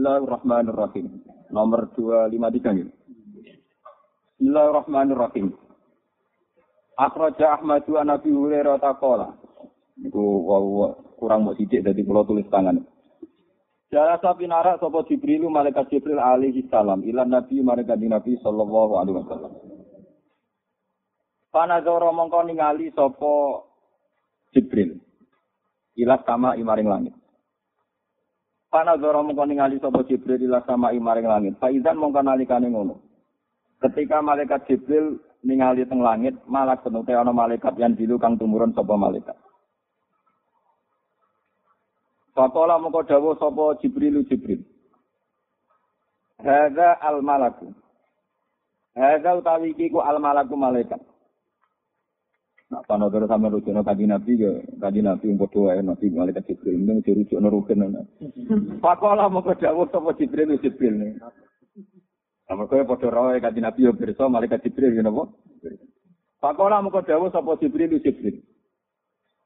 Bismillahirrahmanirrahim. Nomor 253 gitu. Bismillahirrahmanirrahim. Akhraja Ahmadu an Nabi Hurairah taqala. Iku wow, kurang mau sidik dadi kula tulis tangan. Jala sapi narak sapa Jibril malaikat Jibril alaihi salam ila Nabi malaikat Nabi sallallahu alaihi wasallam. Panazara mongko ningali sapa Jibril ila sama imaring langit. Panazara mongko ningali sapa Jibril ila sama imaring langit. Faizan mongko nalikane ngono. Ketika malaikat Jibril ningali teng langit, malak penute ana malaikat yang dilu kang tumurun sapa malaikat. Fakola mongko dawuh sapa Jibril Jibril. Hadza al malaku. Hadza utawi iki ku al malaku malaikat. Nak pano terus sama rujuk no kaji nabi ke kaji nabi umur dua ya nabi malah kaji jibril itu mesti rujuk no rukun no. Pakola mau kerja wo sama jibril jibril. Sama kau foto rawe kaji nabi yo berso malah kaji jibril ya nabo. Pakola mau kerja wo sama jibril itu jibril.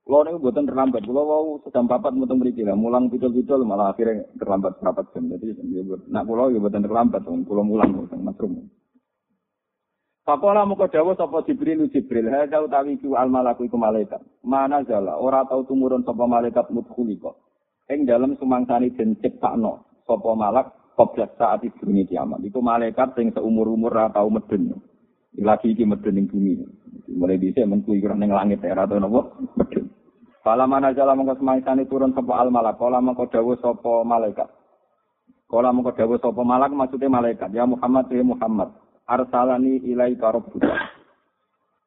Lo nih buatan terlambat. Lo wow sedang papat mutung beri kira mulang pitul pitul malah akhirnya terlambat berapa jam jadi nak pulau ya buatan terlambat. Pulau mulang buatan masrumu. Pakola muka dawa sapa Jibril Jibril. Hadza utawi ku al malaku iku malaikat. Mana jala ora tau tumurun sapa malaikat mudkhuli kok. Ing dalem sumangsani den ciptakno sapa malak qabla saat ibune kiamat. Iku malaikat sing seumur-umur ora tau medun. Lagi iki medun ning bumi. Mulai dhisik menkui ning langit ora tau napa medun. Kala mana jala mongko semangsane turun sapa al malak, kala mongko dawuh sapa malaikat. Kala mongko dawuh sapa malak maksudnya malaikat, ya Muhammad ya Muhammad. Arsalani ilaika rabbuka.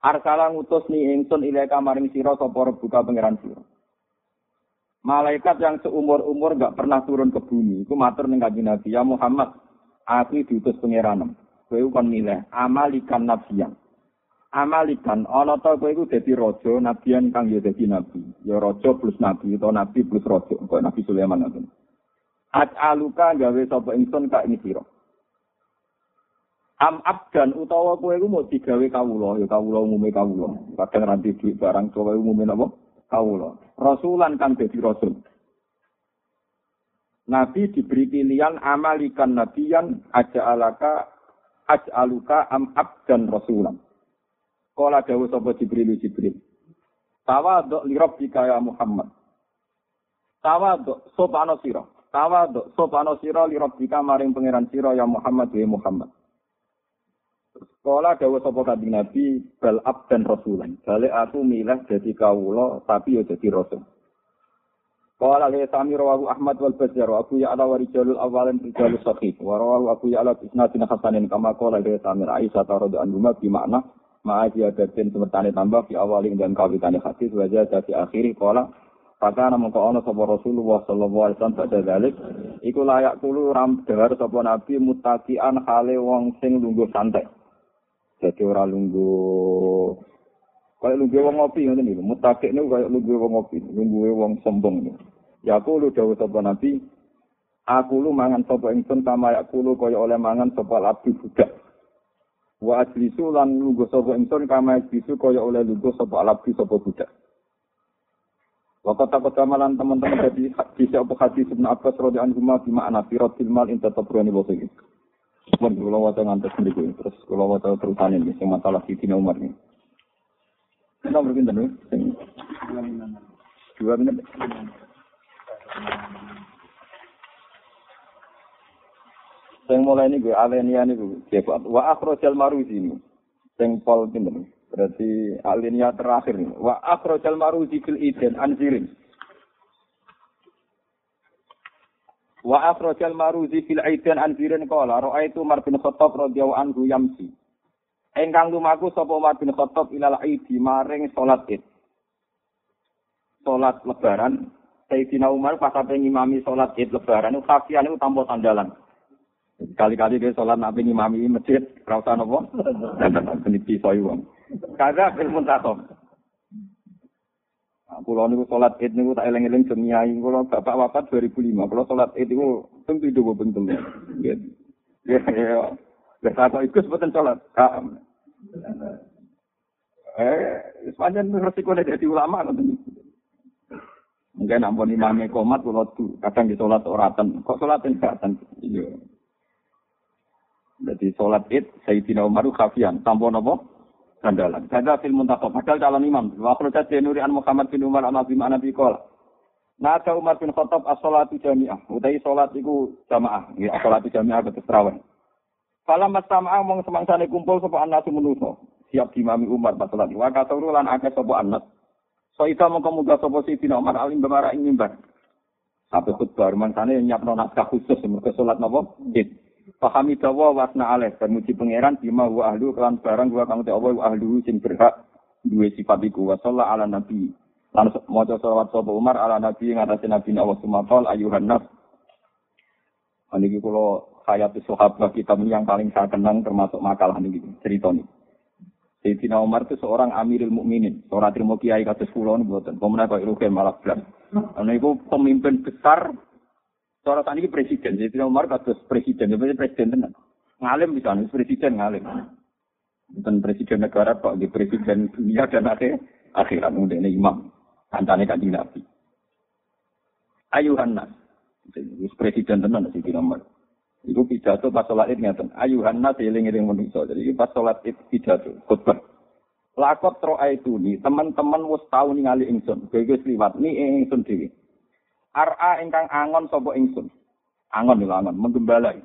Arsala ngutus ni ingsun ilaika maring sira sapa rabbuka pangeran sira. Malaikat yang seumur-umur gak pernah turun ke bumi, iku matur ning kanjeng Nabi, ya Muhammad, aku diutus pangeranem. Kowe kon milih amalikan nabiyan. amalikan ana ta kowe iku dadi raja nabian kang ya dadi nabi ya raja plus nabi utawa nabi plus raja kok nabi Sulaiman ngoten aluka gawe sapa ingsun kak ini sira am abdan utawa kowe iku mau digawe kawula ya kawula umume kawula kadang ranti duit barang kowe umume napa kawula rasulan kang dadi rasul Nabi diberi pilihan amalikan nabiyan aja alaka aluka am abdan rasulan Kala dawu sapa Jibril Jibril. Tawaduk li rabbika ya Muhammad. Tawaduk sopano sira. Tawaduk sopano sira li rabbika maring pangeran sira ya Muhammad ya Muhammad. Kala dawu sapa kanjeng Nabi bal abdan rasulan. Balik aku milah dadi kawula tapi ya dadi rasul. Kala le sami rawahu Ahmad wal Bazzar wa Abu Ya'la wa rijalul awalin rijalus sahih wa rawahu Abu Ya'la isnadin hasanin kama kala le sami Aisyah radhiyallahu anha bi makna ma'a ziyadatin semertane tambah di awalin dan kawitane hadis wajah dari akhiri kola Kata namun kau ono sapa Rasulullah sallallahu alaihi wasallam pada dalik, iku layak kulu ram dengar sapa Nabi mutakian hale wong sing lungguh santai. Jadi ora lungguh kaya lungguh wong ngopi ngoten niku. Mutakik niku kaya lungguh wong ngopi, lungguh wong sombong niku. Ya kulo dawuh sapa Nabi, aku lu mangan sapa ingsun kama ya kulo kaya oleh mangan sapa abdi budak. wa ajlisu lan lungguh sapa ingsun kama ajlisu kaya oleh lungguh sapa alabdi sapa budak takut kamalan teman-teman jadi hadis apa hadis Ibn Abbas radhiyallahu anhu di makna firatil mal inta tabrani wa. Mun kula waca ngantos mriku terus kula waca terusane iki sing masalah Sidina Umar ini. Kita berpindah dulu. Dua menit. Sing mulai gue alenia ini gue wa akhrojal maruzi ini. Sing pol pinten. Berarti alenia terakhir nih. Wa akhrojal maruzi fil iden anzirin. Wa akhrojal maruzi fil iden anzirin qala ra'aitu Umar bin Khattab radhiyallahu anhu yamsi. Engkang lumaku sapa Umar bin Khattab ilal aidi maring salat Id. Salat lebaran Sayyidina Umar pas sampai ngimami salat Id lebaran itu kafian itu tanpa sandalan. Kali-kali dia sholat nabi ngimami masjid, rasa nopo, dan pisau uang. Kagak ilmu takom. Kulo niku sholat id niku tak eleng-eleng jemiai. Kulo bapak wafat 2005. Kulo sholat id niku tentu itu bentuk. Ya, ya. Biasa kok ikut sebutan sholat. Eh, sepanjang resiko dari ulama. Mungkin ampun imamnya komat kula du, kadang di salat oratan. Kok salat enggak Iya. Jadi salat Id Sayyidina Umar khafian, tanpa napa? Sandalan. Kada fil muntakhab, padahal calon imam. Wa akhrajat Nuri an Muhammad bin Umar an Nabi Nabi qala. Nada Umar bin Khattab as-salatu jami'ah. Utai salat iku jamaah. Ya, salatu jami'ah ketus terawih. Falam mastama'a mong semangsane kumpul sapa anak menuso. Siap dimami Umar pas salat. Wa katuru lan akeh. So ita mongko muga sapa Sayyidina Umar alim bemara ing mimbar. Sampai khutbah mangsane nyapno naskah khusus mergo salat napa? Id. Pahami dawa wasna aleh dan muji pangeran bima wa ahlu kelan barang wa kang Allah wa ahlu sing berhak duwe sifat iku wa ala nabi. Lan maca selawat sapa Umar ala nabi ing atase nabi Allah sumatol ayuhan nas. Niki kula hayat sahabat kita yang paling saya kenang termasuk makalah niki cerita nih. Sayyidina Umar itu seorang amirul mukminin, seorang terima kiai kados kula niku mboten. Pemenang kok rugen malah. Niku pemimpin besar Cara tadi presiden, jadi Umar kados presiden, jadi presiden tenan. Ngalim bisa, presiden ngalim. Bukan presiden negara kok, di presiden dunia dan akhir akhirat ini imam. Kancane kanjeng Nabi. Ayuhan nas. presiden tenan sih Umar. Iku pidato pas sholat id ngeten. Ayuhan nas eling-eling manusa. Jadi pas sholat id pidato khutbah. Lakot tro itu nih, teman-teman wis tau ningali ingsun. Kowe wis liwat ni ingsun dhewe. Ar'a ingkang angon sapa ingsun. Angon lho angon, menggembalai.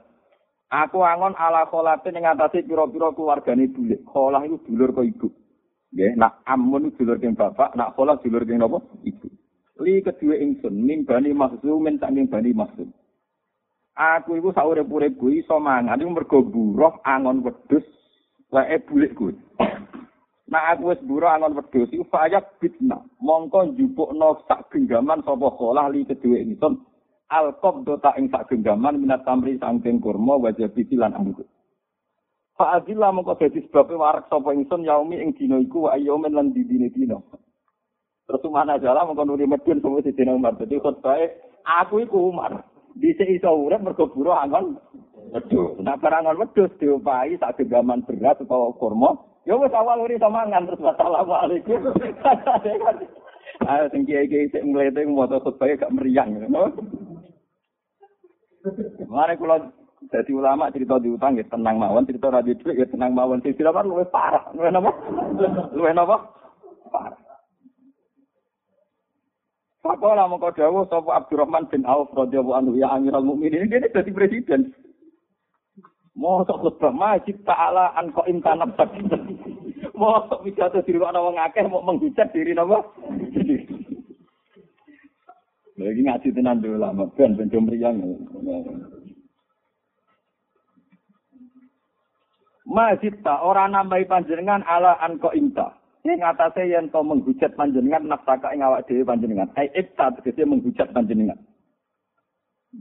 Aku angon ala kholate ning atase pira-pira keluargane dulur. Kholah iku dulur kok ibu. Nggih, nak amun dulur keng bapak, nak kholah dulur keng napa? Ibu. Li kedue ingsun nimbani maksum saking bani maksum. Aku iku saurip-urip kuwi iso mangan iku mergo buruh angon wedhus wae bulik kuwi. Nah aku wis buru angon wedhus iku fayak bitna. Mongko njupukno sak genggaman sapa kholah li kedue ingsun. Al qabdota ing sak genggaman minat tamri sangking kurma wajah lan anggur. Fa adilla mongko dadi sebab warak sapa ingsun yaumi ing dina iku wa ayyamin lan didine dina. Terus mana jala mongko nuri medun sapa dina Umar. Dadi khotbahe aku iku Umar. Dise iso urip mergo buru angon wedhus. Nah barangan wedhus diopahi sak genggaman berat utawa kurma Ya wis awal uri samangan terus assalamualaikum. Ayo sing kiai-kiai sik mlete moto khutbah gak meriang ngono. Mare kula dadi ulama cerita diutang ya tenang mawon, cerita radio dhuwit ya tenang mawon. Sing sira luwih parah. Luwih napa? Luwih napa? Parah. Pakola mongko dawuh sapa Abdurrahman bin Auf radhiyallahu anhu ya Amirul Mukminin ini dadi presiden. Mosok khutbah majid ta'ala an kok imtanab Mosok pidato diri ana wong akeh mau menghujat diri napa? Lagi ngaji tenan dulu lama, ben ben mriyang. Majid ta ora nambahi panjenengan ala an kok imta. Sing atase yen to menghujat panjenengan nafsaka ing awak dhewe panjenengan. Ai ibta tegese menghujat panjenengan.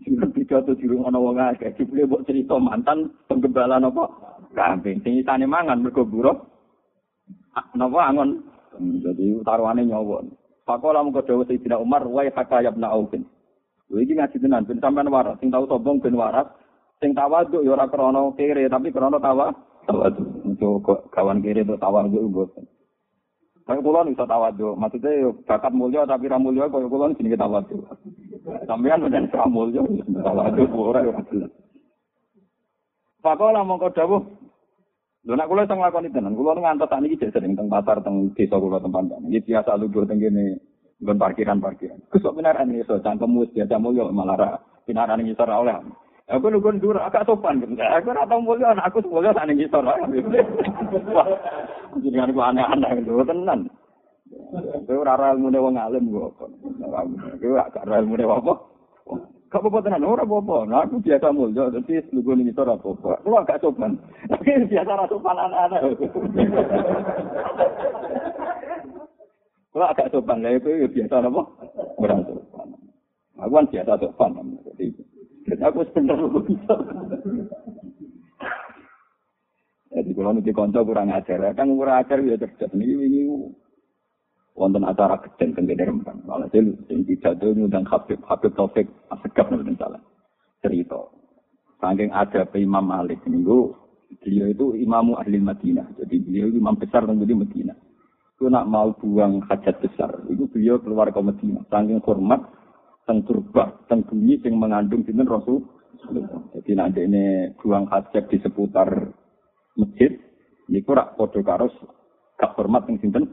Sing pidato di rumah wong akeh, dibule mbok cerita mantan penggembala napa? Kambing. Sing isane mangan buruh. Napa angon? Jadi taruhane nyawa. Pakola mung dawuh Sayyidina Umar wa hakayabna Aufin. Lha iki ngaji tenan ben sampean waras, sing tau sombong ben waras, sing tawaduk ya ora krana kere tapi krana tawa. Tawaduk. Untuk kawan kere itu tawaduk mboten. Kaya kula iso tawadhu, maksudnya yo bakat mulya tapi ra mulya kaya kula jenenge tawadhu. Sampeyan menen ra mulya tawadhu ora yo jelas. Pakola mongko dawuh. Lho nek kula iso nglakoni tenan, kula ngantos sak niki sering teng pasar teng desa kula tempat. Iki biasa lugur teng kene nggon parkiran-parkiran. Kusok benar ane iso cangkemmu biasa mulya malah ra pinaran ngisor oleh. Aku nunggu dur agak sopan. Aku ora tau mulya aku mulya sak ning ngisor. Jadi kan aneh-aneh gitu tenan. Kowe ora ora ilmune wong alim kok. Kowe ora ilmune apa? Kok apa tenan ora apa-apa. Nah aku biasa mulya dadi nunggu ning ngisor apa-apa. Kuwi agak sopan. Tapi biasa ra sopan aneh-aneh. Kuwi agak sopan lha kowe biasa apa? Ora sopan. Aku kan biasa sopan. Jadi aku sebenarnya bisa. Jadi kalau nanti konco kurang ajar, kan kurang ajar ya cerdas. Ini ini wonten acara kecil kan gede rempang. Kalau saya yang tidak tuh ngundang Habib Habib Taufik Asegaf nih salah cerita. Saking ada Imam Malik minggu beliau itu imamu ahli Madinah. Jadi beliau imam besar tentang di Madinah. itu nak mau buang hajat besar, itu beliau keluar ke Medina. Saking hormat, teng turbah, teng bumi yang mengandung sinten Rasul. Jadi nanti ini buang hajat di seputar masjid, ini kurang podo karos gak hormat yang sinten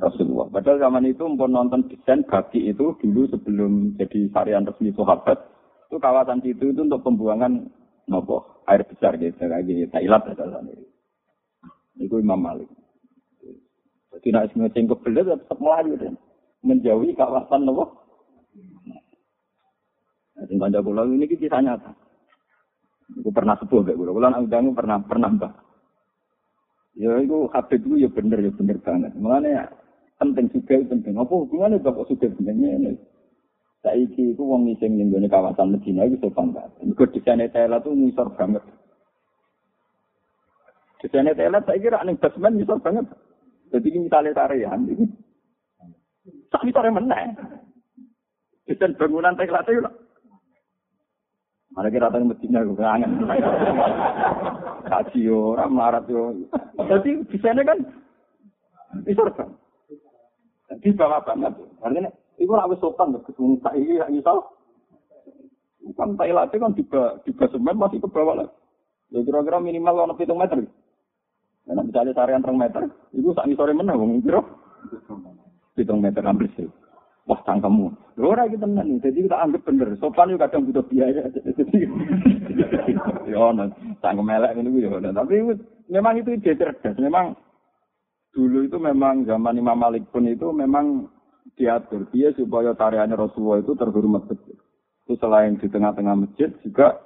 Rasulullah. Padahal zaman itu mau nonton desain bagi itu dulu sebelum jadi varian resmi sahabat, itu kawasan situ itu untuk pembuangan nopo air besar gitu kayak Thailand ada sana. Itu Imam Malik. Jadi nak ngeceng kebelet ya tetap melayu dan menjauhi kawasan nopo. Nah, sing kanca kula ini kisah nyata. Aku pernah sepuh. Kula nak undang pernah pernah mbah. Ya itu habib itu ya bener ya bener banget. Makanya penting juga penting. Apa hubungannya bapak sudah benernya ini? Saiki itu wong ngising ning gone kawasan Medina itu sopan banget. Mergo desainnya Thailand tuh ngisor banget. Desainnya Thailand saya kira ning basement ngisor banget. Jadi ini misalnya tarian ini. Tak bisa meneh. Desain bangunan Thailand itu Mana kira tadi Medina gue kangen. Kaji orang melarat yo. Jadi desainnya kan ngisor kan. Jadi bawa banget. Artinya Iku ora wis sopan ketemu saiki ya iso. Kan Thailand kan juga juga semen masih ke bawah lah. Ya kira-kira minimal ono 7 meter. Nah, misalnya tarian 3 meter, itu sak sore meneh wong kira 7 meter hampir sih. Wah, cangkemmu. Lho ora iki tenan Jadi kita anggap bener. Sopan yo kadang butuh biaya. Jadi yo ono cangkem elek ngene yo. Tapi memang itu ide cerdas. Memang dulu itu memang zaman Imam Malik pun itu memang diatur dia supaya tariannya Rasulullah itu terhormat betul. Itu selain di tengah-tengah masjid juga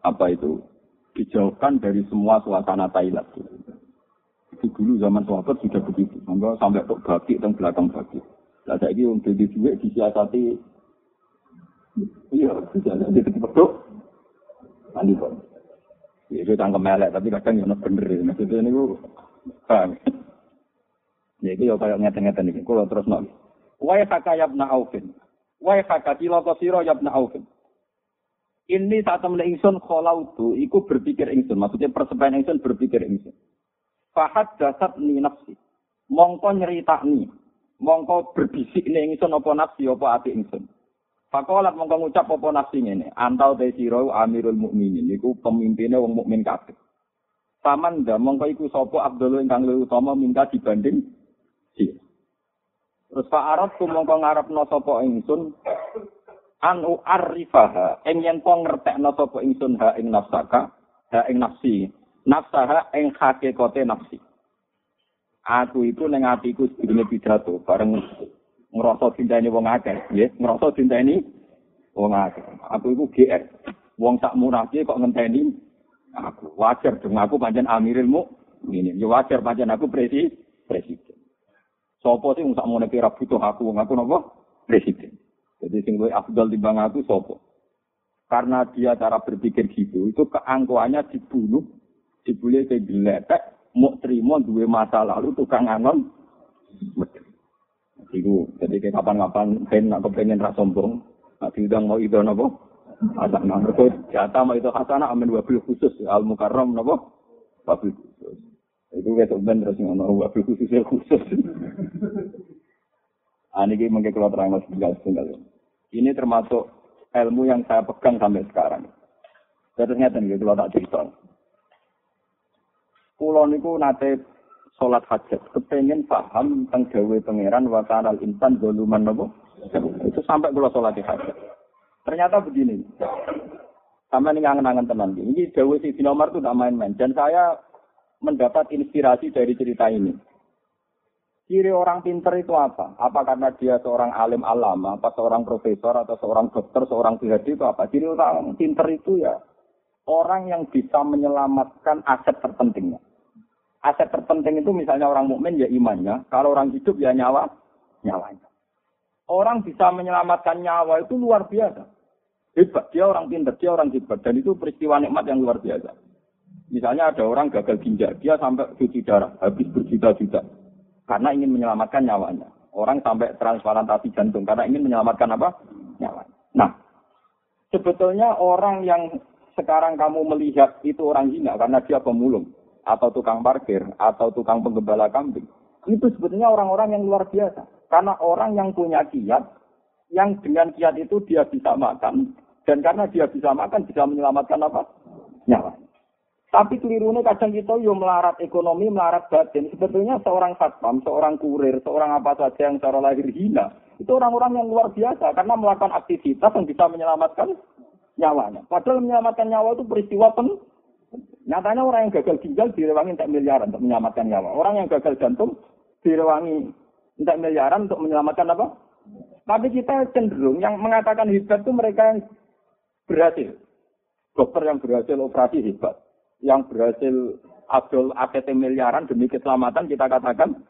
apa itu dijauhkan dari semua suasana Thailand. Itu dulu zaman sahabat sudah begitu. Sampai sampai tok bagi dan belakang bagi. Saya ini untuk di duit disiasati. Iya, bisa jadi betul. Nanti kok. Ya, itu tangkem melek, tapi kadang yang bener. Maksudnya ini, paham. Ya iki yo kaya ngeten-ngeten iki. Kula terus nok. Wa haka yabna aufin. Wa haka tilaka sira yabna aufin. Ini saat temen ingsun kholautu, iku berpikir ingsun. Maksudnya persebayan ingsun berpikir ingsun. Fahad dasat ni nafsi. Mongko nyeritakni. Mongko berbisik ni ingsun apa nafsi apa ati ingsun. Fakolat mongko ngucap apa nafsi ngene. Antau te amirul mukminin. Iku pemimpinnya wong mukmin kabeh. Paman nda mongko iku sapa Abdul ingkang luwih utama minta dibanding Iya. Terus Pak Arab ku mongko ngarepno sapa ingsun anu arifaha ing yen to ngertekno sapa ingsun ha ing nafsaka ha ing nafsi nafsaha ing hakikate nafsi aku itu ning atiku sedene pidato bareng ngrasa cintane wong akeh nggih ngrasa cintane wong akeh. Aku iku GR wong sak murahke kok ngenteni aku. Wajar dong aku pancen amirilmu ini ya wajar pancen aku presiden presiden. Sopo sih nggak mau kira butuh aku, ngaku nopo? Presiden. Jadi sing luwih afdal timbang aku sopo. Karena dia cara berpikir gitu, itu keangkuhannya dibunuh, dibully ke geletek, mau terima dua masa lalu tukang anon. Iku, jadi kapan-kapan ben aku pengen ras sombong, nak diundang mau itu nopo. Asak nang jatah mau itu khasana amin wabil khusus al mukarram nopo. Wabil khusus. Itu kayak ben terus ngono wabil khusus khusus. Ah, ini mungkin kalau terang tinggal tinggal. Ini termasuk ilmu yang saya pegang sampai sekarang. Terus ternyata nih kalau tak cerita. Kulo niku nate sholat hajat, kepengen paham tentang gawe pangeran wa kanal insan doluman nopo. Itu sampai kulo sholat hajat. Ternyata begini. Sampai ini ngangen-ngangen tenan. Ini gawe si Nomar itu tidak main-main. Dan saya mendapat inspirasi dari cerita ini. Ciri orang pinter itu apa? Apa karena dia seorang alim alama, apa seorang profesor, atau seorang dokter, seorang PhD itu apa? Ciri orang pinter itu ya orang yang bisa menyelamatkan aset terpentingnya. Aset terpenting itu misalnya orang mukmin ya imannya, kalau orang hidup ya nyawa, nyawanya. Orang bisa menyelamatkan nyawa itu luar biasa. Hebat, dia orang pinter, dia orang hebat. Dan itu peristiwa nikmat yang luar biasa. Misalnya ada orang gagal ginjal, dia sampai cuci darah, habis berjuta-juta karena ingin menyelamatkan nyawanya. Orang sampai transplantasi jantung karena ingin menyelamatkan apa? Nyawanya. Nah, sebetulnya orang yang sekarang kamu melihat itu orang hina karena dia pemulung atau tukang parkir atau tukang penggembala kambing. Itu sebetulnya orang-orang yang luar biasa. Karena orang yang punya kiat, yang dengan kiat itu dia bisa makan, dan karena dia bisa makan, bisa menyelamatkan apa? Nyawa. Tapi kelirunya kadang kita yo melarat ekonomi, melarat batin. Sebetulnya seorang satpam, seorang kurir, seorang apa saja yang secara lahir hina, itu orang-orang yang luar biasa karena melakukan aktivitas yang bisa menyelamatkan nyawanya. Padahal menyelamatkan nyawa itu peristiwa pen. Nyatanya orang yang gagal ginjal direwangi tak miliaran untuk menyelamatkan nyawa. Orang yang gagal jantung direwangi tak miliaran untuk menyelamatkan apa? Tapi kita cenderung yang mengatakan hebat itu mereka yang berhasil. Dokter yang berhasil operasi hebat yang berhasil adol APT miliaran demi keselamatan kita katakan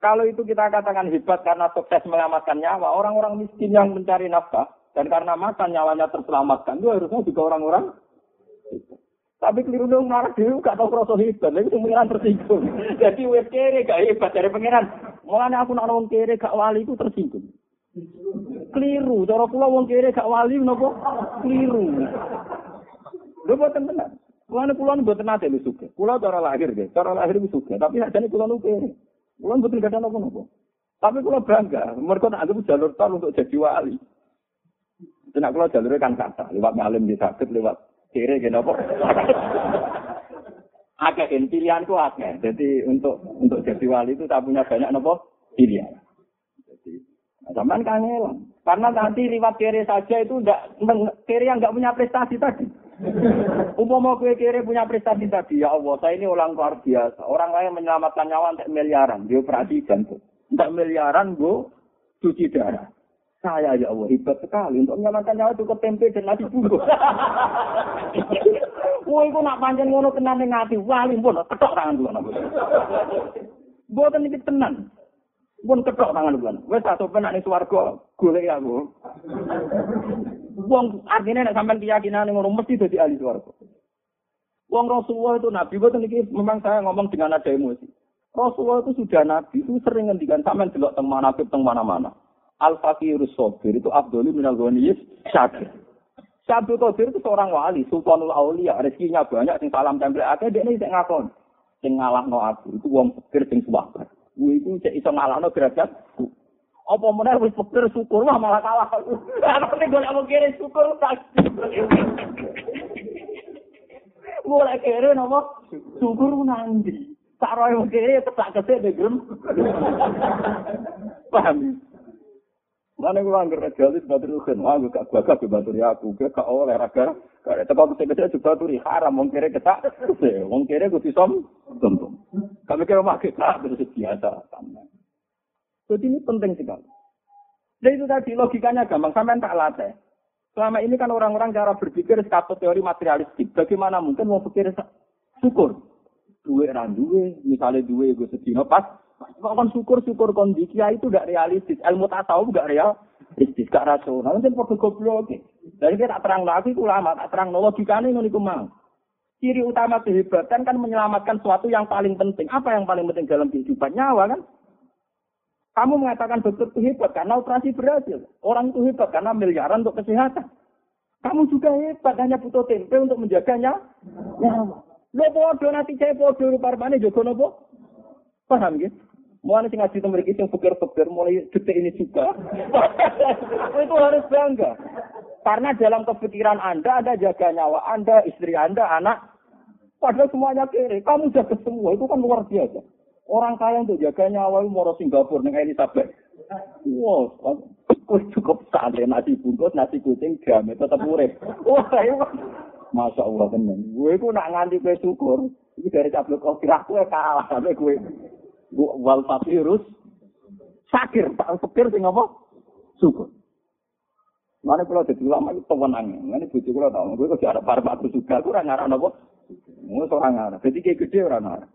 kalau itu kita katakan hebat karena sukses menyelamatkan nyawa, orang-orang miskin yang mencari nafkah dan karena makan nyawanya terselamatkan itu harusnya juga orang-orang tapi keliru dong marah dulu gak tau rasa hebat, lagi pengiran tersinggung. Jadi web kere gak hebat dari pengiran. Mulanya aku nak ngomong kere gak wali itu tersinggung. Keliru, cara pula wong kere gak wali nopo keliru. Lho boten tenan. Kulon kulon buat nate lu suka. Kulon cara lahir deh, cara lahir lu suka. Tapi aja nih kulon lupa. Kulon betul gak ada nopo nopo. Tapi kulon bangga. Mereka nak anggap jalur tol untuk jadi wali. Tidak kulon jalurnya kan kata. Lewat ngalim di sakit, lewat kiri gitu nopo. Agak pilihanku agak. Jadi untuk untuk jadi wali itu tak punya banyak nopo pilihan. Jadi Zaman kan Karena nanti riwat kiri saja itu enggak kiri yang enggak punya prestasi tadi. Umpama kue kiri punya prestasi tadi, ya Allah, saya ini orang luar biasa. Orang lain menyelamatkan nyawa untuk miliaran, dia operasi jantung. Untuk miliaran, gue cuci darah. Saya ya Allah, hebat sekali. Untuk menyelamatkan nyawa cukup tempe dan nasi bungkus. Wah, itu nak panjang ngono kena ngati. Wali pun, ketok tangan dulu. Buatan ini tenan. Pun ketok tangan dulu. Wes satu penak nih suarga, golek aku. Wong artinya nek sampean keyakinan ngono mesti dadi ahli swarga. Wong Rasulullah itu nabi boten iki memang saya ngomong dengan ada emosi. Rasulullah itu sudah nabi itu sering ngendikan sampean delok teng manakib teng mana-mana. Al fakirus sabir itu Abdul minal ghaniyis syakir. Syabdu Qadir itu seorang wali, sultanul aulia, rezekinya banyak, sing salam tempel akeh, dia ini sing ngakon. Sing ngalahno aku, itu wong fakir sing suwabar. Gue itu cek iso ngalahno derajat apa meneh wis pikir syukur mah malah kalah. Aku golek mau kiri syukur tak. Mulai kere nopo syukur nanti. Tak roy mau kiri kesek deh grem. Paham? Mana gue anggar jalis batur kan, aku gak gagah ke batur ya aku, gak gak oleh raga. Kalau teko kese kese juga baturi haram, wong kere ketak, wong kere gue som, tentu. Kami kira mak kita terus biasa. Jadi ini penting sekali. Dan itu tadi logikanya gampang, sampai tak latih. Selama ini kan orang-orang cara berpikir skapot teori materialistik. Bagaimana mungkin mau pikir syukur? Duwe ran duwe, misalnya duwe gue sedino pas. Kok kan syukur-syukur kondisi itu tidak realistis. Ilmu tasawuf tidak realistis, gak rasional. Mungkin perlu goblok. Jadi kita tak terang lagi, itu lama, tak terang logikanya ini mau. Ciri utama kehebatan kan menyelamatkan sesuatu yang paling penting. Apa yang paling penting dalam kehidupan? Nyawa kan? Kamu mengatakan dokter itu hebat karena operasi berhasil. Orang itu hebat karena miliaran untuk kesehatan. Kamu juga hebat hanya butuh tempe untuk menjaganya. Nyawa. Lo bodoh nanti saya bodoh parmane jogo nopo. Paham gitu? Mulai sing ngaji temen iki sing pikir-pikir mulai detik ini juga. itu harus bangga. Karena dalam kepikiran Anda ada jaga nyawa Anda, istri Anda, anak. Padahal semuanya kiri. Kamu jaga semua. Itu kan luar biasa. Orang kaya untuk jaga nyawa itu mau Singapura dengan Elizabeth. Wow, cukup santai nasi bungkus, nasi kucing, jamet tetap urip. Wah, itu Masya Allah tenan. Gue itu nak nganti gue syukur. Ini dari cablok kau kira gue kalah sampai gue. Wal virus. Sakir, tak pikir sih apa? Syukur. Mana kalau jadi ulama itu pemenang. Mana bujuk kalau tahu, gue kok ada parbat juga. Gue orang ngarang apa? Gue seorang ngarang. Jadi kayak gede orang ngarang.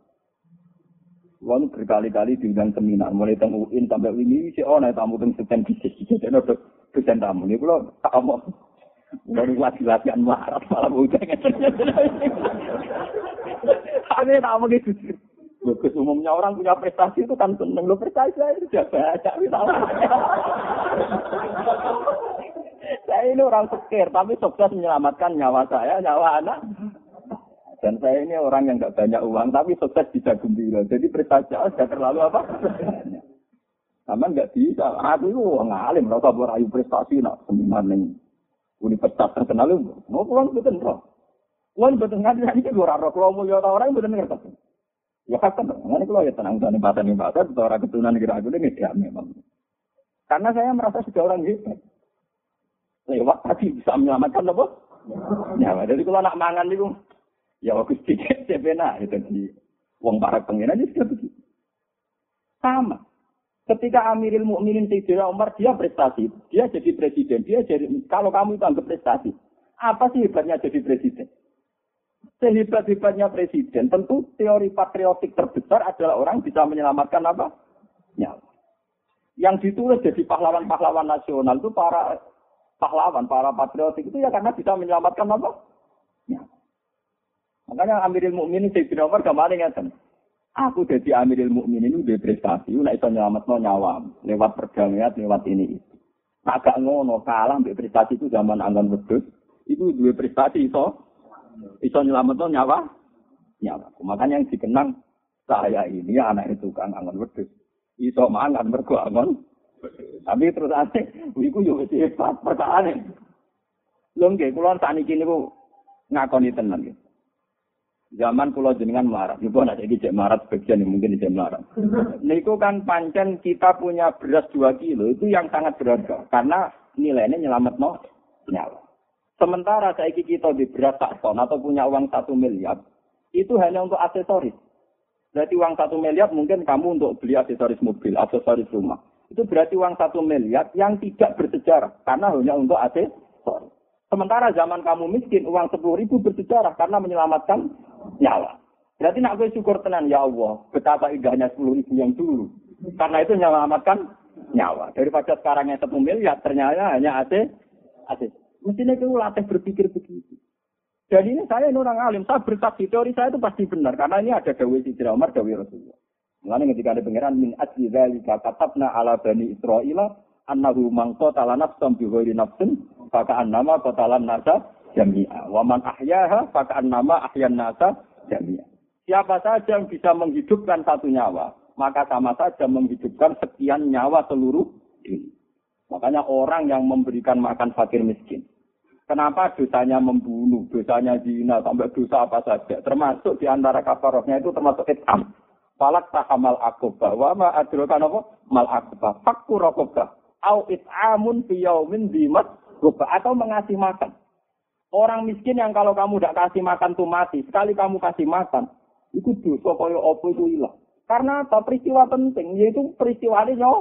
Wong berkali-kali diundang seminar, mulai teng UIN sampai ini si oh naik tamu teng sekian bisnis, jadi ada dosen tamu ini kalau tak mau baru lagi latihan marat malah udah Aneh tamu gitu. Bagus umumnya orang punya prestasi itu kan seneng lo prestasi itu sudah baca saya ini orang sekir tapi sukses menyelamatkan nyawa saya, nyawa anak. Dan saya ini orang yang nggak banyak uang, tapi sukses bisa gembira. Jadi prestasi sudah terlalu apa? Sama nggak bisa. Aku itu orang alim, rasa berayu prestasi, nak seminar nih. Universitas terkenal mau pulang betul roh. Pulang betul nggak ini gue raro. Kalau mau orang betul ngerti. Ya kan, ini kalau ya tenang tenang bahasa nih bahasa, itu orang keturunan negara aku ini ya memang. Karena saya merasa sudah orang hebat. Lewat tadi bisa menyelamatkan apa? Ya, jadi kalau anak mangan itu, ya waktu sedikit, benar. Itu di uang para pengiran, itu sudah begitu. Sama. Ketika Amirul Mukminin Sayyidina Umar dia prestasi, dia jadi presiden, dia jadi kalau kamu itu anggap prestasi, apa sih hebatnya jadi presiden? Sehebat-hebatnya presiden, tentu teori patriotik terbesar adalah orang bisa menyelamatkan apa? Nyawa. Yang ditulis jadi pahlawan-pahlawan nasional itu para pahlawan, para patriotik itu ya karena bisa menyelamatkan apa? Nyawa. Makanya Amirul Mukminin Sayyidina Umar kemarin ngatakan, Aku jadi Amirul Mukminin itu prestasi, nek iso nyelametno nyawa lewat perdamaian, lewat ini itu. Agak ngono kalah prestasi itu zaman anggon wedhus, itu dua prestasi iso nyelametno nyawa nyawa. Makanya yang dikenang saya ini anak itu kan anggon wedhus. Iso mangan mergo angon. Tapi terus ane, iku yo wis hebat perkara Lho nggih, kula sakniki niku ngakoni tenan nggih. Zaman pulau jenengan melarat, ibu anak jadi cek melarat sebagian yang mungkin cek melarat. Niku kan pancen kita punya beras dua kilo itu yang sangat berharga karena nilainya nyelamat no nyawa. Sementara saya kita di beras tak ton atau punya uang satu miliar itu hanya untuk aksesoris. Berarti uang satu miliar mungkin kamu untuk beli aksesoris mobil, aksesoris rumah. Itu berarti uang satu miliar yang tidak bersejarah karena hanya untuk aksesoris. Sementara zaman kamu miskin, uang sepuluh ribu bersejarah karena menyelamatkan nyawa. Berarti nak gue syukur tenan ya Allah, betapa indahnya sepuluh ribu yang dulu. Karena itu menyelamatkan nyawa. Daripada sekarang yang satu miliar, ternyata hanya AC. Mestinya itu latih berpikir begitu. Dan ini saya ini orang alim, saya bersaksi teori saya itu pasti benar karena ini ada dawai Sidra Umar, dawai Rasulullah. Mengenai ketika ada pengiran min ajli dzalika katabna ala bani Israila annahu man qatala nafsan bi ghairi nafsin fa ka'annama qatala nasa jami'a. Wa man ahyaha fa ka'annama ahyan nasa jami'a. Siapa saja yang bisa menghidupkan satu nyawa, maka sama saja menghidupkan sekian nyawa seluruh ini. Makanya orang yang memberikan makan fakir miskin. Kenapa dosanya membunuh, dosanya zina, sampai dosa apa saja. Termasuk di antara kafarohnya itu termasuk itam. Falak tahamal akobah. Wa ma adrokan apa? Mal akobah. Fakku rokobah. Au it'amun fi yaumin dimat Atau mengasih makan. Orang miskin yang kalau kamu tidak kasih makan tuh mati. Sekali kamu kasih makan, itu dosa kaya apa itu hilang. Karena apa? Peristiwa penting, yaitu peristiwa ini nyawa.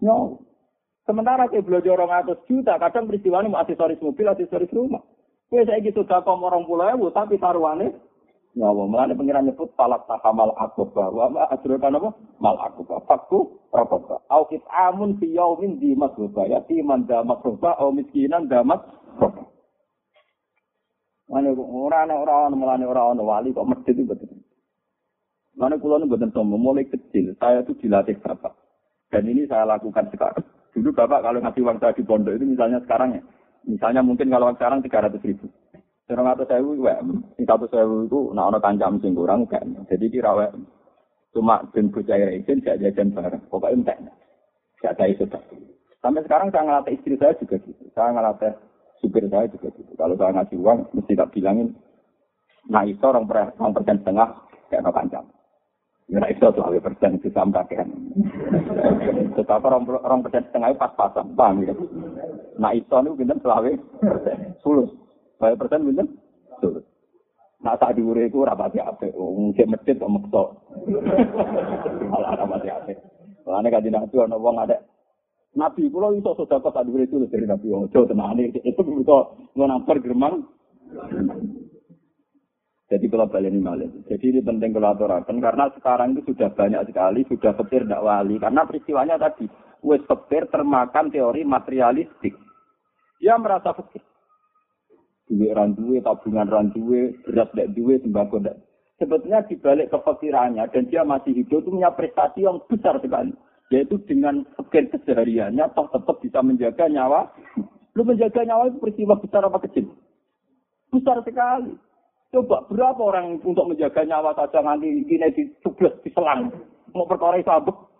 Nyawa. Sementara saya belajar orang atas juta, kadang peristiwa ini aksesoris mobil, aksesoris rumah. Kue saya gitu dapat orang pulau tapi taruhannya nyawa. Mulanya pengiran nyebut falak tahamal akobah. Wa ma adrokan apa? Mal akobah. Fakku rokobah. Au amun fi yaumin di masrubah. Yatiman damat rubah. Au miskinan damat rubah. Mana orang orang mulane orang orang wali kok masjid itu betul. Mana kulo nu betul sombong mulai kecil saya tuh dilatih bapak dan ini saya lakukan sekarang. Dulu bapak kalau ngasih uang saya di pondok itu misalnya sekarang ya, misalnya mungkin kalau sekarang tiga ratus ribu. Sekarang atau saya WM, satu saya itu nak orang kancam sing kurang kan. Jadi kira WM. Cuma ben bocah izin gak jajan bareng. Pokoknya entek. Gak itu. Sampai sekarang saya ngelatih istri saya juga gitu. Saya ngelatih supir saya juga gitu. Kalau saya ngasih uang, mesti tak bilangin, nah itu orang, per, orang persen setengah, kayak no kancam. Ya itu tuh hal persen itu sampaikan. Tetapi orang orang persen setengah pas pasan, paham ya? Nah itu nih mungkin selawe sulus, hal persen mungkin sulus. Nah saat diurai itu rapat ya apa? Mungkin masjid atau mukto. Malah rapat ya apa? Karena kan tidak tuh orang ada. Nabi pula itu sudah kok saat diurai itu dari Nabi Muhammad. Jauh itu itu itu menangkar germang. Jadi kalau balik malah. Jadi ini penting kalau aturakan karena sekarang itu sudah banyak sekali sudah petir tidak wali karena peristiwanya tadi wes petir termakan teori materialistik. Dia merasa fakir. Duit randuwe, tabungan randuwe, beras tidak duwe, sembako tidak. Sebetulnya dibalik kefakirannya dan dia masih hidup itu punya prestasi yang besar sekali yaitu dengan sekian kesehariannya toh tetap bisa menjaga nyawa. Lu menjaga nyawa itu peristiwa besar apa kecil? Besar sekali. Coba berapa orang untuk menjaga nyawa saja nanti kini di diselang. Mau perkara sabuk.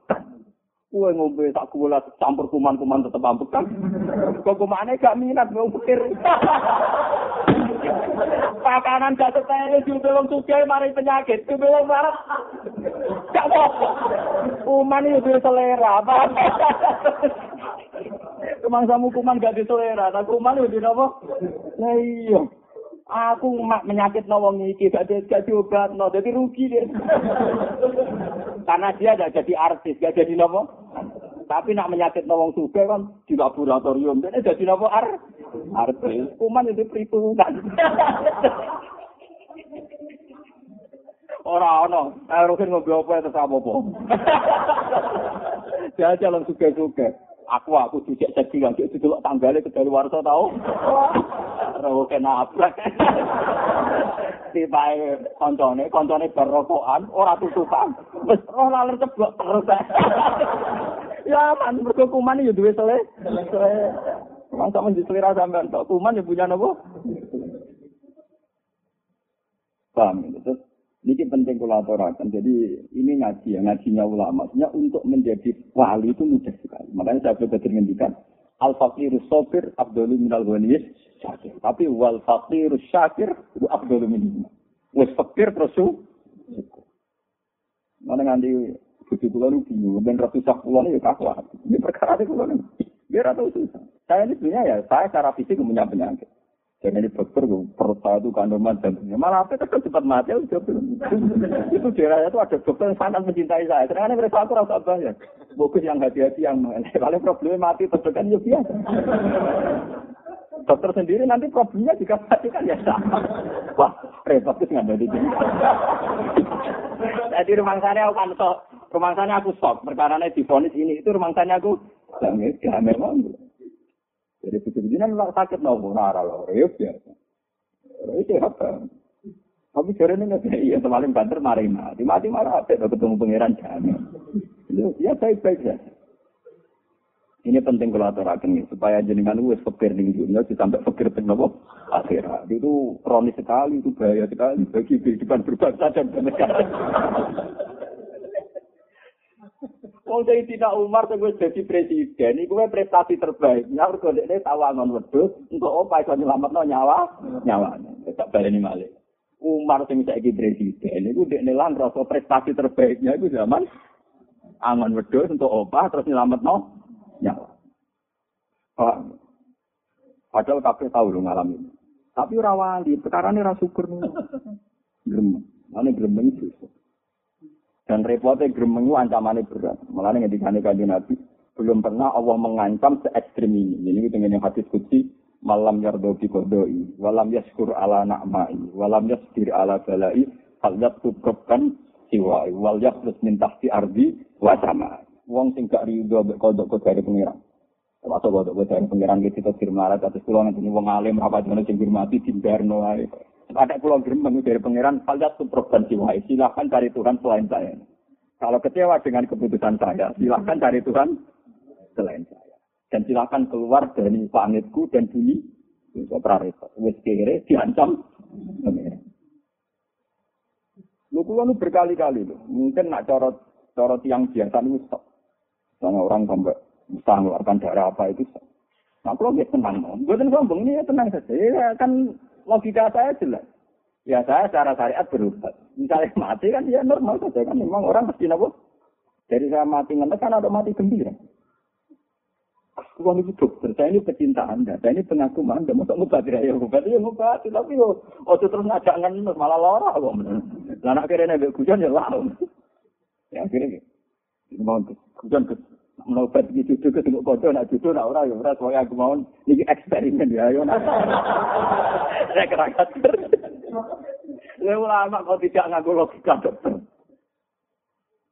Kue ngombe tak gula campur kuman-kuman tetep ambek kan. Kok kumane gak minat mau pikir. Pakanan gak setene juga sugih mari penyakit. Kuwi wong marah. Gak apa. Kuman itu selera. Kemang samu kuman gak diselera, tak kuman itu apa? Lah iya. Aku mak menyakit nawang iki gak gak diobat no, jadi rugi dia. Karena dia gak jadi artis, gak jadi nopo. Tapi nak menyakit nawang suka kan di laboratorium, jadi jadi nopo ar artis. Kuman itu perhitungan. Ora ono, ayo ngobrol apa itu apa apa. Dia jalan suka-suka. aku aku dicek jadi kan dicek dulu tanggale ke dari warso tau. Rawo kena apa tipe kantone kantone berrokokan ora tutupan. Wis roh laler ceblok terus. Ya man mergo kuman ya duwe sele. Sele mangka men diselira sampean tok. Kuman ya punya nopo? Paham terus Ini penting kolaborasi. Jadi ini ngaji ya, ngajinya ulama. Maksudnya untuk menjadi wali itu mudah sekali. Makanya saya berkata ngendikan al fakir sopir abdul minal ghaniyis. Tapi wal fakir syakir abdul min Wes fakir terus Mana nganti bujuk kula nu bingung, ben sak kula ya. Ini perkara kula Biar atau susah. Saya ini sebenarnya ya, saya secara fisik punya penyakit. Dan ini dokter, perut saya itu kandungan jantungnya. Malah apa kan cepat mati. Itu daerah itu ada dokter yang sangat mencintai saya. Karena mereka aku rasa banyak. Bagus yang hati-hati yang paling problemnya mati terdekat ya biasa. Dokter sendiri nanti problemnya jika mati kan ya sama. Wah, repot itu nggak ada Jadi rumah sana aku kan. Rumah sana aku sok. Perkara ini difonis ini. Itu rumah sana aku. Ya memang. Jadi begitu ini kan sakit nopo nara loh, ya biasa. Itu apa? Tapi sore ini nggak iya, semalam banter mari mati, mati marah apa? ketemu pangeran jamin. Ya baik-baik saja. Ini penting kalau aturakan ini, supaya jenengan wes fakir di dunia, sampai fakir nopo akhirat. Itu kronis sekali, itu bahaya sekali bagi kehidupan berbangsa dan bernegara. Tidak Umar sing wis dadi presiden iku prestasi terbaik. Ya mergo dekne tawangan wedhus untuk apa iso nyelametno nyawa nyawane. Tak baleni malih. Umar sing saiki presiden iku dekne lan rasa prestasi terbaiknya iku zaman angon wedhus untuk apa terus nyelametno nyawa. Pak. Padahal kabeh tahu lho ngalami. Tapi ora wali, ini ora syukur. Gremeng. Ane gremeng susah. Dan repotnya gremeng ancamannya berat. Malah ini ketika Nabi, belum pernah Allah mengancam se ekstrim ini. Ini dengan yang hadis kutsi, malam yardo bi kodoi, walam yaskur ala na'mai, walam yaskur ala balai, hal yatubkabkan siwai, wal yakrus minta si ardi, wajama. Wong sing gak rido kodok kodok dari pengiran. Termasuk kodok kodok dari pengiran kita firmarat, atas pulau nanti wong alim, rapat mana sing firmati, timbarno, ada pulau gremeng dari pangeran, tuh program siwai. Silahkan cari Tuhan selain saya. Kalau kecewa dengan keputusan saya, silahkan cari Tuhan selain saya. Dan silahkan keluar dari pangitku dan bumi. Itu repot. Wes kere diancam. Lu kulo berkali-kali lu. Mungkin nak corot corot yang biasa itu stop. Soalnya orang sampai bisa mengeluarkan darah apa itu stop. Nah, kalau dia tenang, bukan sombong ini ya tenang saja. Ya, kan logika saya jelas. Ya saya secara syariat berubah. Misalnya mati kan ya normal saja kan. Memang orang mesti nopo. Dari saya mati ngenes kan ada mati gembira. Uang itu dokter, saya ini pecinta Anda, saya ini pengakuman Anda, mau ngobat ya, ya ngobat, ya ngobat, tapi yo, oh terus ngajak ngenes, malah lara kok. Anak kira nabi hujan ya lalu. Ya akhirnya, mau hujan ke menobat iki cucu ke tengok kocok nak cucu nak ora ya ora soalnya aku mau niki eksperimen ya ayo nak saya kerakat ya ulama kok tidak ngaku logika dokter.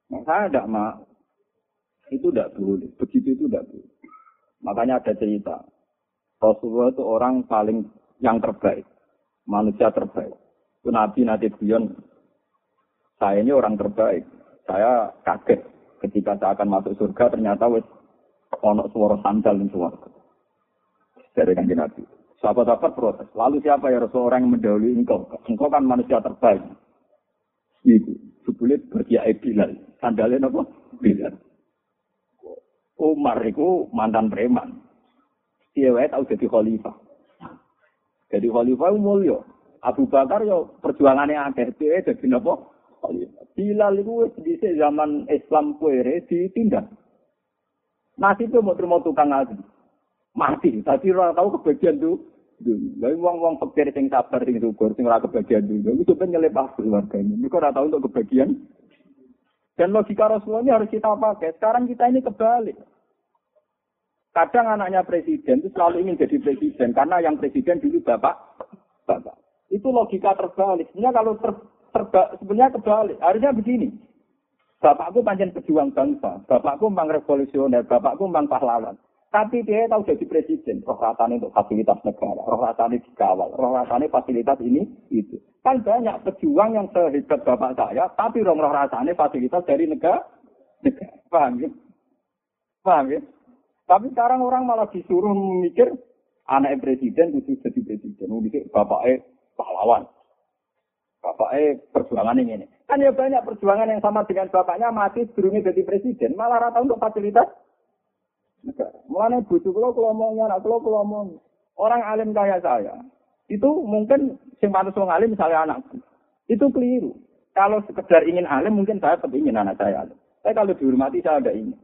Nah, saya tidak mau itu tidak boleh. Begitu itu tidak boleh. Makanya ada cerita. Rasulullah itu orang paling yang terbaik. Manusia terbaik. Itu Nabi Nabi Buyon saya ini orang terbaik. Saya kaget ketika saya akan masuk surga ternyata wis ono suara sandal di surga. Dari kanji Nabi. Sahabat-sahabat protes. Lalu siapa ya Rasul yang mendahului engkau? Engkau kan manusia terbaik. Itu. Sebelum berkiai Bilal. Sandalnya apa? Bilal. Umar itu mantan preman. Dia tahu jadi khalifah. Jadi khalifah itu mulia. Abu Bakar yo perjuangannya akeh. Dia jadi apa? Khalifah. Bilal itu di zaman Islam kuere ditindak. Nasi itu mau terima tukang ngaji. Mati. Tadi orang tahu kebagian tuh. Lalu wong-wong pikir sing sabar sing syukur sing ora kebagian. Itu ben nyelepas keluarga ini. Mereka ora tahu untuk kebagian. Dan logika Rasulullah ini harus kita pakai. Sekarang kita ini kebalik. Kadang anaknya presiden itu selalu ingin jadi presiden karena yang presiden dulu bapak, bapak. Itu logika terbalik. Sebenarnya kalau ter, terba, sebenarnya kebalik. Harusnya begini. Bapakku panjang pejuang bangsa, bapakku memang revolusioner, bapakku memang pahlawan. Tapi dia tahu jadi presiden, roh untuk fasilitas negara, roh rasanya dikawal, roh rasanya fasilitas ini, itu. Kan banyak pejuang yang sehebat bapak saya, tapi roh roh rasanya fasilitas dari negara. negara. Paham ya? Paham ya? Tapi sekarang orang malah disuruh memikir anak presiden itu jadi presiden. Mikir bapaknya pahlawan. Bapaknya perjuangan ini. Kan ya banyak perjuangan yang sama dengan bapaknya mati sebelumnya jadi presiden. Malah rata untuk fasilitas. Mulanya bujuk kalau kelomongnya, anak kalau kelomong. Orang alim kaya saya, itu mungkin sing pantas wong alim misalnya anakku. Itu keliru. Kalau sekedar ingin alim, mungkin saya tetap ingin anak saya alim. Tapi kalau dihormati, saya ada ingin.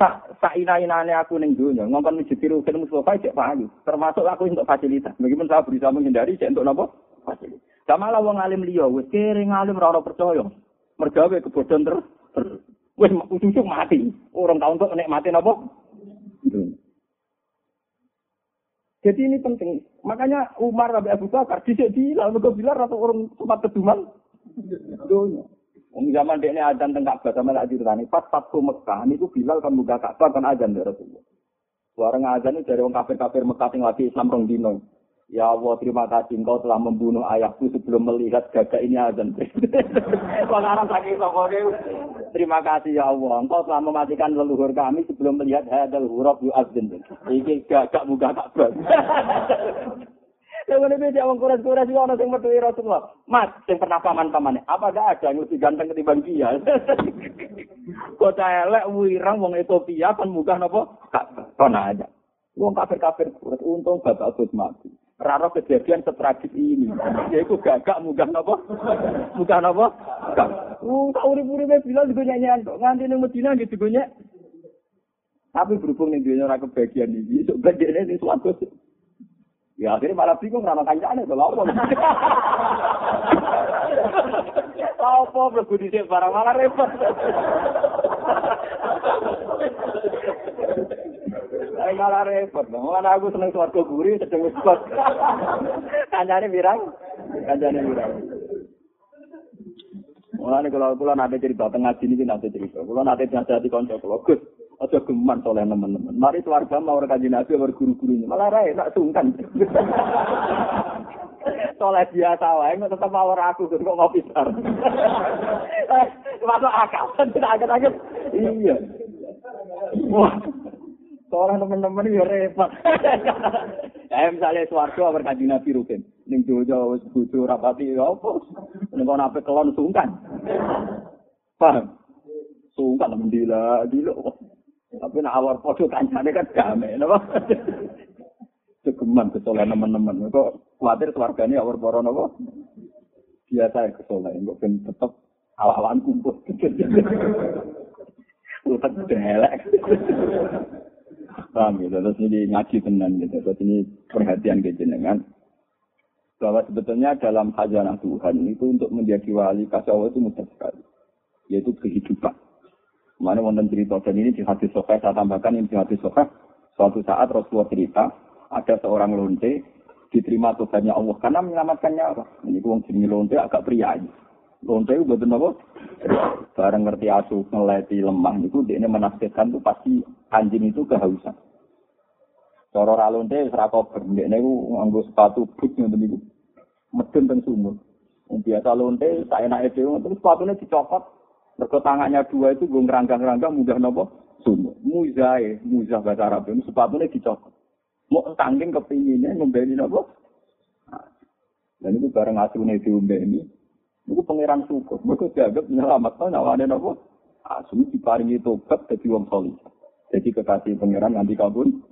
Sak sa ina-inane aku ning dunya, ngomong masjid Rukin Mustafa cek payu. Termasuk aku untuk fasilitas. Meskipun saya berusaha menghindari cek untuk napa? Fasilitas. Sama lah wong alim liya, wis kere ngalim ora percaya. Mergawe kebodohan terus. Wis ujung mati. Orang tahun untuk nek mati napa? Jadi ini penting. Makanya Umar Rabi Abu Bakar dhisik Bilal, mergo Bilal atau orang sempat keduman dunia. Wong zaman dia ini adzan tengah Ka'bah sama tak ceritani. Pas Fathu Mekah itu Bilal kan buka Ka'bah kan adzan dari Rasulullah. Suara adzan itu dari orang kafir-kafir Mekah yang lagi Islam rong dino. Ya Allah, terima kasih engkau telah membunuh ayahku sebelum melihat gagak ini azan. Saking. Terima kasih ya Allah, engkau telah mematikan leluhur kami sebelum melihat hadal huruf yu azan. Iki gagak muka Ka'bah. Lalu ini dia orang kuras-kuras itu orang yang berdua Rasulullah. Mas, yang pernah paman-pamannya. Apa gak ada yang lebih ganteng ketimbang dia? Kota elek, wirang, wong Ethiopia, kan muka nopo? Kona aja. Wong kafir-kafir. Untung bapak Gus mati. Raro kejadian setragis ini. Yaitu gagak muka nopo? Muka nopo? Uh, tak urip-uripnya bilang juga nyanyian. Nganti ini Medina gitu gue Tapi berhubung nih dia orang kebagian ini. Sebenarnya ini suatu Ya akhirnya malah bingung rana kancane to apa. Apa mlebu dhisik barang malah repot. Saya malah repot. Mana aku seneng swarga guri sedeng wis kok. Kancane birang? Kancane birang. Mulane kalau kula nate cerita tengah sini iki nate cerita. Kula nate nyadati kanca kula, Gus, aja geman soleh teman-teman. Mari keluarga mau kanjeng Nabi mau guru-gurunya. Malah rae nak sungkan. soleh biasa wae kok tetep mawar aku kok ngopi sar. Masuk akal, tidak agak-agak. Iya. Wah. Soleh teman-teman ya repot. Eh misalnya suarga abar kanjeng Nabi rukin. Ning dojo bojo rapati ya apa? Ning kono ape kelon sungkan. Paham? Sungkan mendila, dilo. Tapi nak awal podo kancane kan damai, napa? Cegeman kesolehan teman-teman. Kok khawatir keluarganya awal poro napa? Biasa ya kesolehan, kok ben tetep awal-awalan kumpul. Utak delek. Paham gitu, terus ini ngaji tenan gitu, terus ini perhatian ke jenengan. Bahwa sebetulnya dalam khazanah Tuhan itu untuk menjadi wali kasih Allah itu mudah sekali. Yaitu kehidupan. Mana wonten cerita dan ini di hadis sahih saya tambahkan ini di hadis sahih suatu saat Rasulullah cerita ada seorang lonte diterima Tuhannya Allah karena menyelamatkan nyawa. Ini wong jenis lonte agak pria. Lonte itu betul apa? Barang ngerti asu ngeleti lemah itu dia menafsirkan itu pasti anjing itu kehausan. Cara ra lonte ora kober, ndekne iku nganggo sepatu boot ngoten niku. Medun teng sumur. Biasa lonte enake dhewe terus sepatune dicopot Mergo tangannya dua itu gue ngeranggang-ranggang mudah nopo sumur. Muzae, muzah bahasa Arab itu sepatunya dicopot. Mau tangking kepinginnya ngembeni nopo. Dan itu bareng asune diombeni. Itu pangeran syukur. Mereka dianggap nyelamat no nyawane nopo. Asu diparingi tobat jadi wong solih. Jadi kekasih pangeran nanti kabun.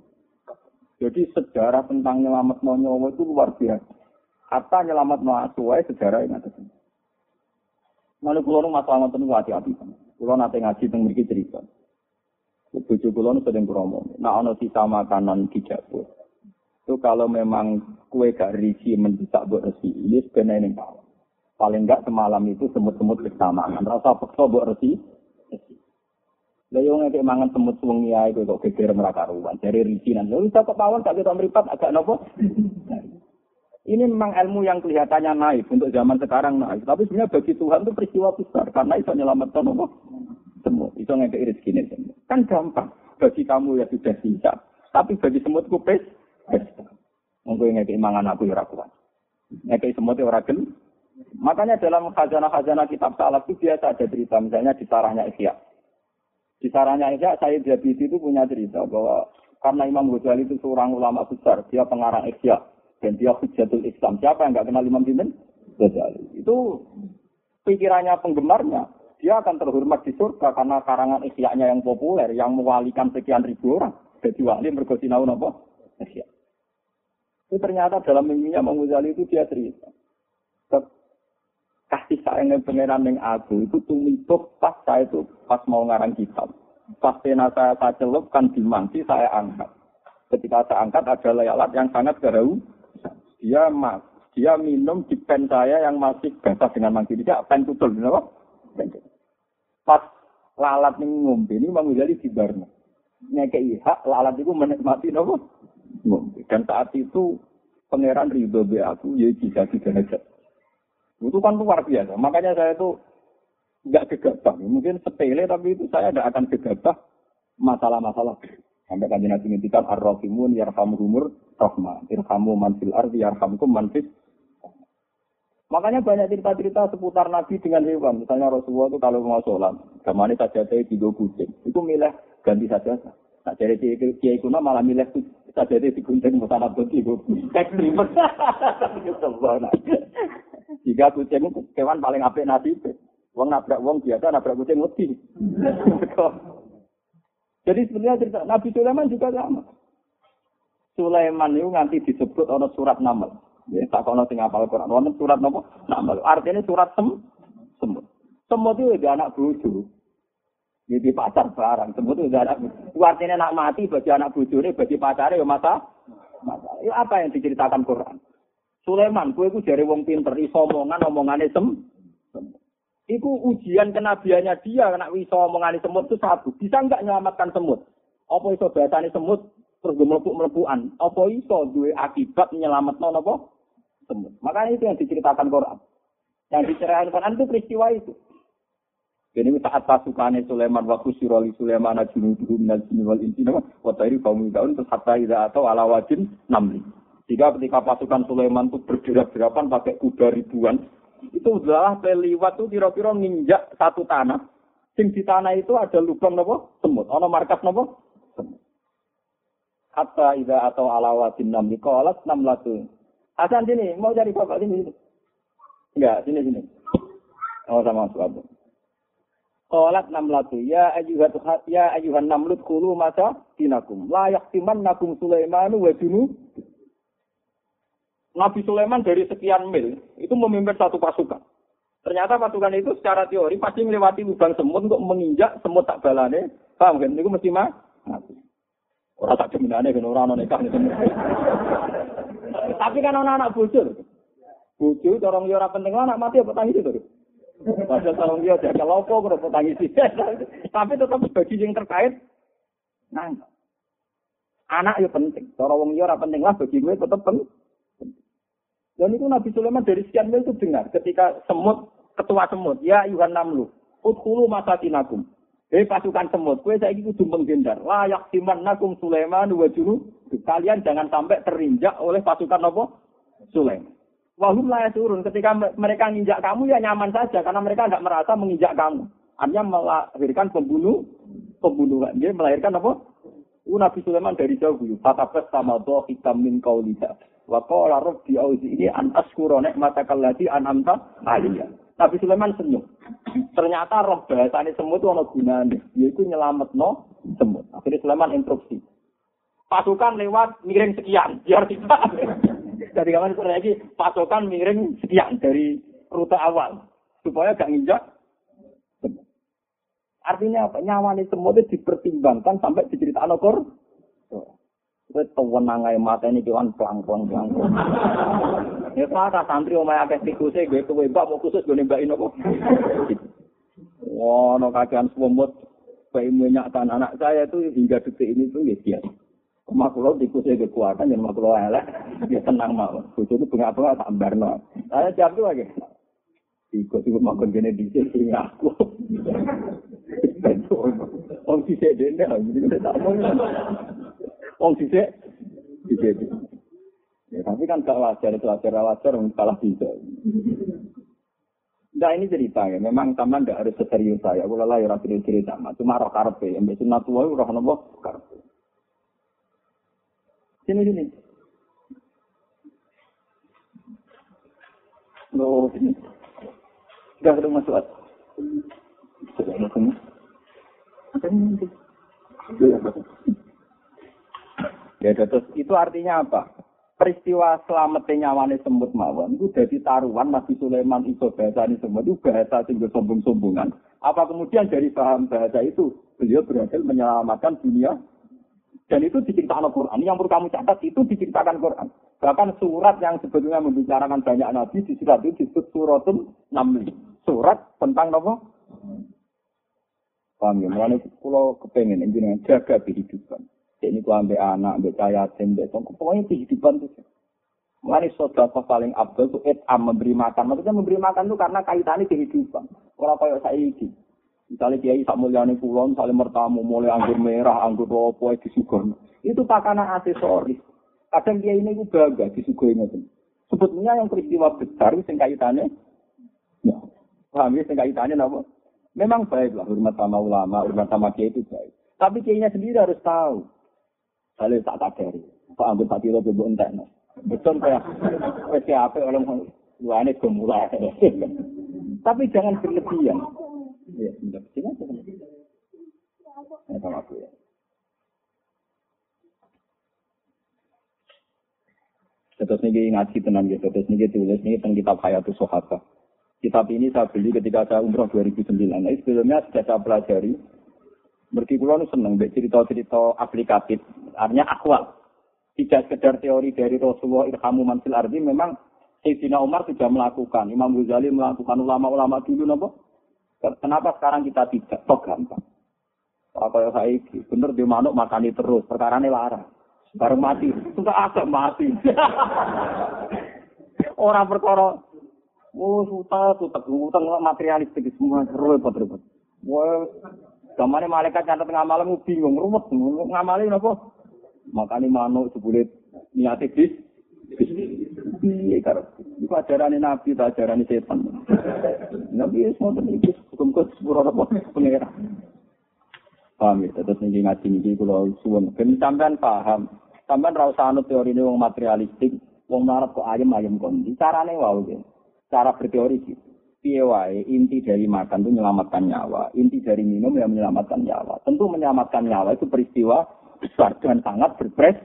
Jadi sejarah tentang nyelamat no nyawa itu luar biasa. Kata nyelamat no asuai sejarah yang ada. Lalu kulo masalah ngoten hati-hati. Kulo nate ngaji teng mriki cerita. Bojo kula nu sering kromo. Nah ana sisa makanan dijabut. Itu kalau memang kue gak risi mendesak buat resi, ini sebenarnya ini Paling enggak semalam itu semut-semut kesamaan. Rasa pekso buat resi. Lah yo ngeke mangan semut wengi ae kok geger meraka ruwan. Dari nan. Lha kok pawon gak kita mripat agak nopo? Ini memang ilmu yang kelihatannya naik untuk zaman sekarang naik. Tapi sebenarnya bagi Tuhan itu peristiwa besar karena itu menyelamatkan apa? semut. Itu ngekei rezeki semut. Kan gampang. Bagi kamu ya sudah siap. Tapi bagi semut kupes. Mungkin ngekei mangan aku ya kuat. Ngekei semut ya gel. Makanya dalam khazanah-khazanah kitab salaf itu biasa ada cerita. Misalnya di sarahnya Isya. Di sarahnya Isya, saya Jabidi itu punya cerita bahwa karena Imam Ghazali itu seorang ulama besar, dia pengarang Isya dan dia hujatul Islam. Siapa yang nggak kenal Imam Jimin? Ghazali. Itu pikirannya penggemarnya dia akan terhormat di surga karena karangan isyaknya yang populer, yang mewalikan sekian ribu orang. Jadi wali mergo sinau? Isya. Itu ternyata dalam mimpinya Imam Ghazali itu dia cerita. Kasih sayangnya pangeran yang aku itu tumituk pas saya itu pas mau ngarang kitab. Pas pena saya saya celup kan dimangsi saya angkat. Ketika saya angkat ada layalat yang sangat gerau. Dia mas, dia minum di pen saya yang masih basah dengan mangsi. Dia pen tutul, kenapa? Pas lalat ning ngombe ini Imam Ghazali dibarno. Ngekei hak lalat itu menikmati nopo ngombe. Dan saat itu pangeran ridho be aku ya bisa derajat. Itu kan luar biasa. Makanya saya itu nggak gegabah. Mungkin sepele tapi itu saya tidak akan gegabah masalah-masalah. Sampai kan Nabi ngintikan ar-rahimun yarhamuhumur rahmah. Irhamu man fil ardi yarhamkum man fis Makanya banyak cerita-cerita seputar Nabi dengan hewan. Misalnya Rasulullah itu kalau mau sholat, gamane saja saya tiga kucing. Itu milih ganti saja. Nah, jadi kiai kuna malah milih saja di kucing mau sangat tiga Ekstrim. Jika kucing itu hewan paling apik nasib. Wong nabrak wong biasa nabrak kucing mati. Jadi sebenarnya cerita Nabi Sulaiman juga sama. Sulaiman itu nanti disebut ono surat nama. Ya, tak kono sing apal Quran. Wonten surat napa? Namal. Artinya surat sem semut. Semut itu udah anak bojo. Jadi pacar barang. Semut itu udah anak bojo. Artinya nak mati bagi anak bojo ini bagi pacarnya ya masa. Masa. Itu apa yang diceritakan Quran? Sulaiman, kue itu jari wong pinter, iso omongan, omongannya sem. Iku ujian kenabiannya dia, kena iso omongannya semut itu satu. Bisa nggak menyelamatkan semut? Apa iso bahasanya semut? terus gue melepuk melepukan apa iso dua akibat menyelamat non apa semut makanya itu yang diceritakan Quran yang diceritakan Quran itu peristiwa itu jadi saat pasukannya Sulaiman waktu siroli Sulaiman junuduhu minal jinni wal insi nama watahiri kaum terus hatta atau ala wajin namli jika ketika pasukan Sulaiman itu bergerak-gerakan pakai kuda ribuan itu adalah peliwat itu kira-kira nginjak satu tanah sing di tanah itu ada lubang nopo semut ono markas nopo semut Hatta ida atau alawatin namli kolat enam latu. Hasan sini, mau cari bapak sini. Enggak, sini sini. Oh sama suatu. Kolat enam latu. Ya ayuhat ya ayuhan namlut kulu masa dinakum. Layak timan nakum Sulaimanu wa dunu. Nabi Sulaiman dari sekian mil itu memimpin satu pasukan. Ternyata pasukan itu secara teori pasti melewati lubang semut untuk menginjak semut tak balane. Paham kan? Itu mesti mati. Ora tak jeminane ben ora ana nikah. Tapi kan ana anak bojo. Bojo cara yo ora penting anak mati apa tangis itu. Padahal sarung dia jaga lopo kok tangis Tapi tetap bagi yang terkait nang anak yo penting. Cara wong yo ora penting lah bagi gue tetap penting. Dan itu Nabi Sulaiman dari sekian mil itu dengar ketika semut ketua semut ya Yuhan Namlu Udhulu masatinakum Eh pasukan semut, kue saya kudu menghindar. Layak siman nakum Sulaiman wa juru. Kalian jangan sampai terinjak oleh pasukan apa? Sulaiman. Wahum layak turun. Ketika mereka menginjak kamu ya nyaman saja karena mereka tidak merasa menginjak kamu. Artinya melahirkan pembunuh, pembunuhan. Dia melahirkan apa? Itu Nabi Sulaiman dari jauh. Fatabas sama doh hitam min kauliha. Wa qala rabbi auzi ini an askura nikmataka allati an'amta aliyah. Nabi Sulaiman senyum. Ternyata roh bahasane semut itu ana gunane, yaitu nyelametno semut. Akhirnya Sulaiman instruksi. Pasukan lewat miring sekian, biar tidak. Dari kapan sore lagi pasukan miring sekian dari rute awal supaya gak nginjak. semut. Artinya apa? Nyawa ini semua itu dipertimbangkan sampai diceritakan okor. Kowe tewenang ae mata ini kewan pelang-pelang pelang-pelang. Ya kata santri omae akeh tikuse gue kowe mbak mau khusus gue nembakin apa. Wah, no kakean semut. Bayi minyak tan anak saya itu hingga detik ini tuh ya dia. Rumah kulo tikusnya kekuatan, dan rumah kulo elek, ya tenang mau. Bucu itu bunga-bunga tak barno. Saya jawab tuh lagi. Ikut ikut makan gini di sini aku. Om sisik dene, tak mau. Om sisik, sisik. Ya, tapi kan gak wajar itu wajar wajar salah bisa. Nah ini cerita ya, memang taman tidak harus serius saya. Kalau lah ya cerita cerita, cuma roh karpe, yang biasa natua roh nopo karpe. Sini sini. Loh, sini. Sudah ketemu masuk. Sudah ketemu. Ya, terus itu artinya apa? Peristiwa selamatnya nyawane semut mawon itu jadi taruhan Nabi Sulaiman itu bahasa ini semut itu bahasa sehingga sombong-sombongan. Apa kemudian dari paham bahasa itu beliau berhasil menyelamatkan dunia dan itu diceritakan Quran. Yang perlu kamu catat itu diceritakan Quran. Bahkan surat yang sebetulnya membicarakan banyak nabi di surat itu disebut suratul Namli. Surat tentang apa? Paham ya? Mulanya kalau kepengen jaga kehidupan. Ini ku ambil anak, ambil cahaya, ambil tongkol. Pokoknya kehidupan itu. Mulai saudara paling abdul itu etam memberi makan. Maksudnya memberi makan itu karena kaitannya kehidupan. Orang kaya saya ini. Misalnya kiai sak mulyane kulon, misalnya mertamu mulai anggur merah, anggur ropo, disugon. Itu pakanan aksesoris. Kadang kiai ini itu bangga disuguhi ngoten. Sebetulnya yang peristiwa besar itu kaitannya, ya, paham ya, kaitannya apa? Memang baik lah hormat sama ulama, hormat sama kiai itu baik. Tapi kiainya sendiri harus tahu. Kalau tak kadari, Pak Anggur tak kira bebo entek. Betul kayak, wes apa orang luane gemulai. Tapi jangan berlebihan. Ya. Sini aja. Ini sama aku ya. Terus ini ngaji tenang gitu. Terus ini tulis ini tentang kitab Hayatus Sohaba. Kitab ini saya beli ketika saya umroh 2009. Nah, sebelumnya sudah saya pelajari. Mergi kulo seneng cerita-cerita aplikatif. Artinya akwal. Tidak sekedar teori dari Rasulullah Irhamu Mansil Ardi. Memang Sayyidina Umar sudah melakukan. Imam Ghazali melakukan ulama-ulama dulu. Nopo. Kenapa sekarang kita tidak? Kok gampang. Apa yang saya bener di manuk makani terus. Perkara ini larang. Baru mati. Sudah agak mati. Orang perkara. Oh, suta, suta, utang materialistik semua. Repot, repot. Wah, Gamane malaikat nyatet ngamalem bingung, ruwet. Ngamali napa? Makane manuk sebulit niate bis. Piye karo iku ajarane nabi ta ajarane setan. Nabi wis ngoten iki hukum-hukum sepuro apa pengira. Paham ya, tetap tinggi ngaji ini kalau suwun. Ben sampean paham, sampean ra usah anut teori ini wong materialistik, wong marap kok ayam ayam kondi. Carane wow gitu. Cara berteori gitu. Piye wae inti dari makan itu menyelamatkan nyawa, inti dari minum yang menyelamatkan nyawa. Tentu menyelamatkan nyawa itu peristiwa besar dan sangat berpres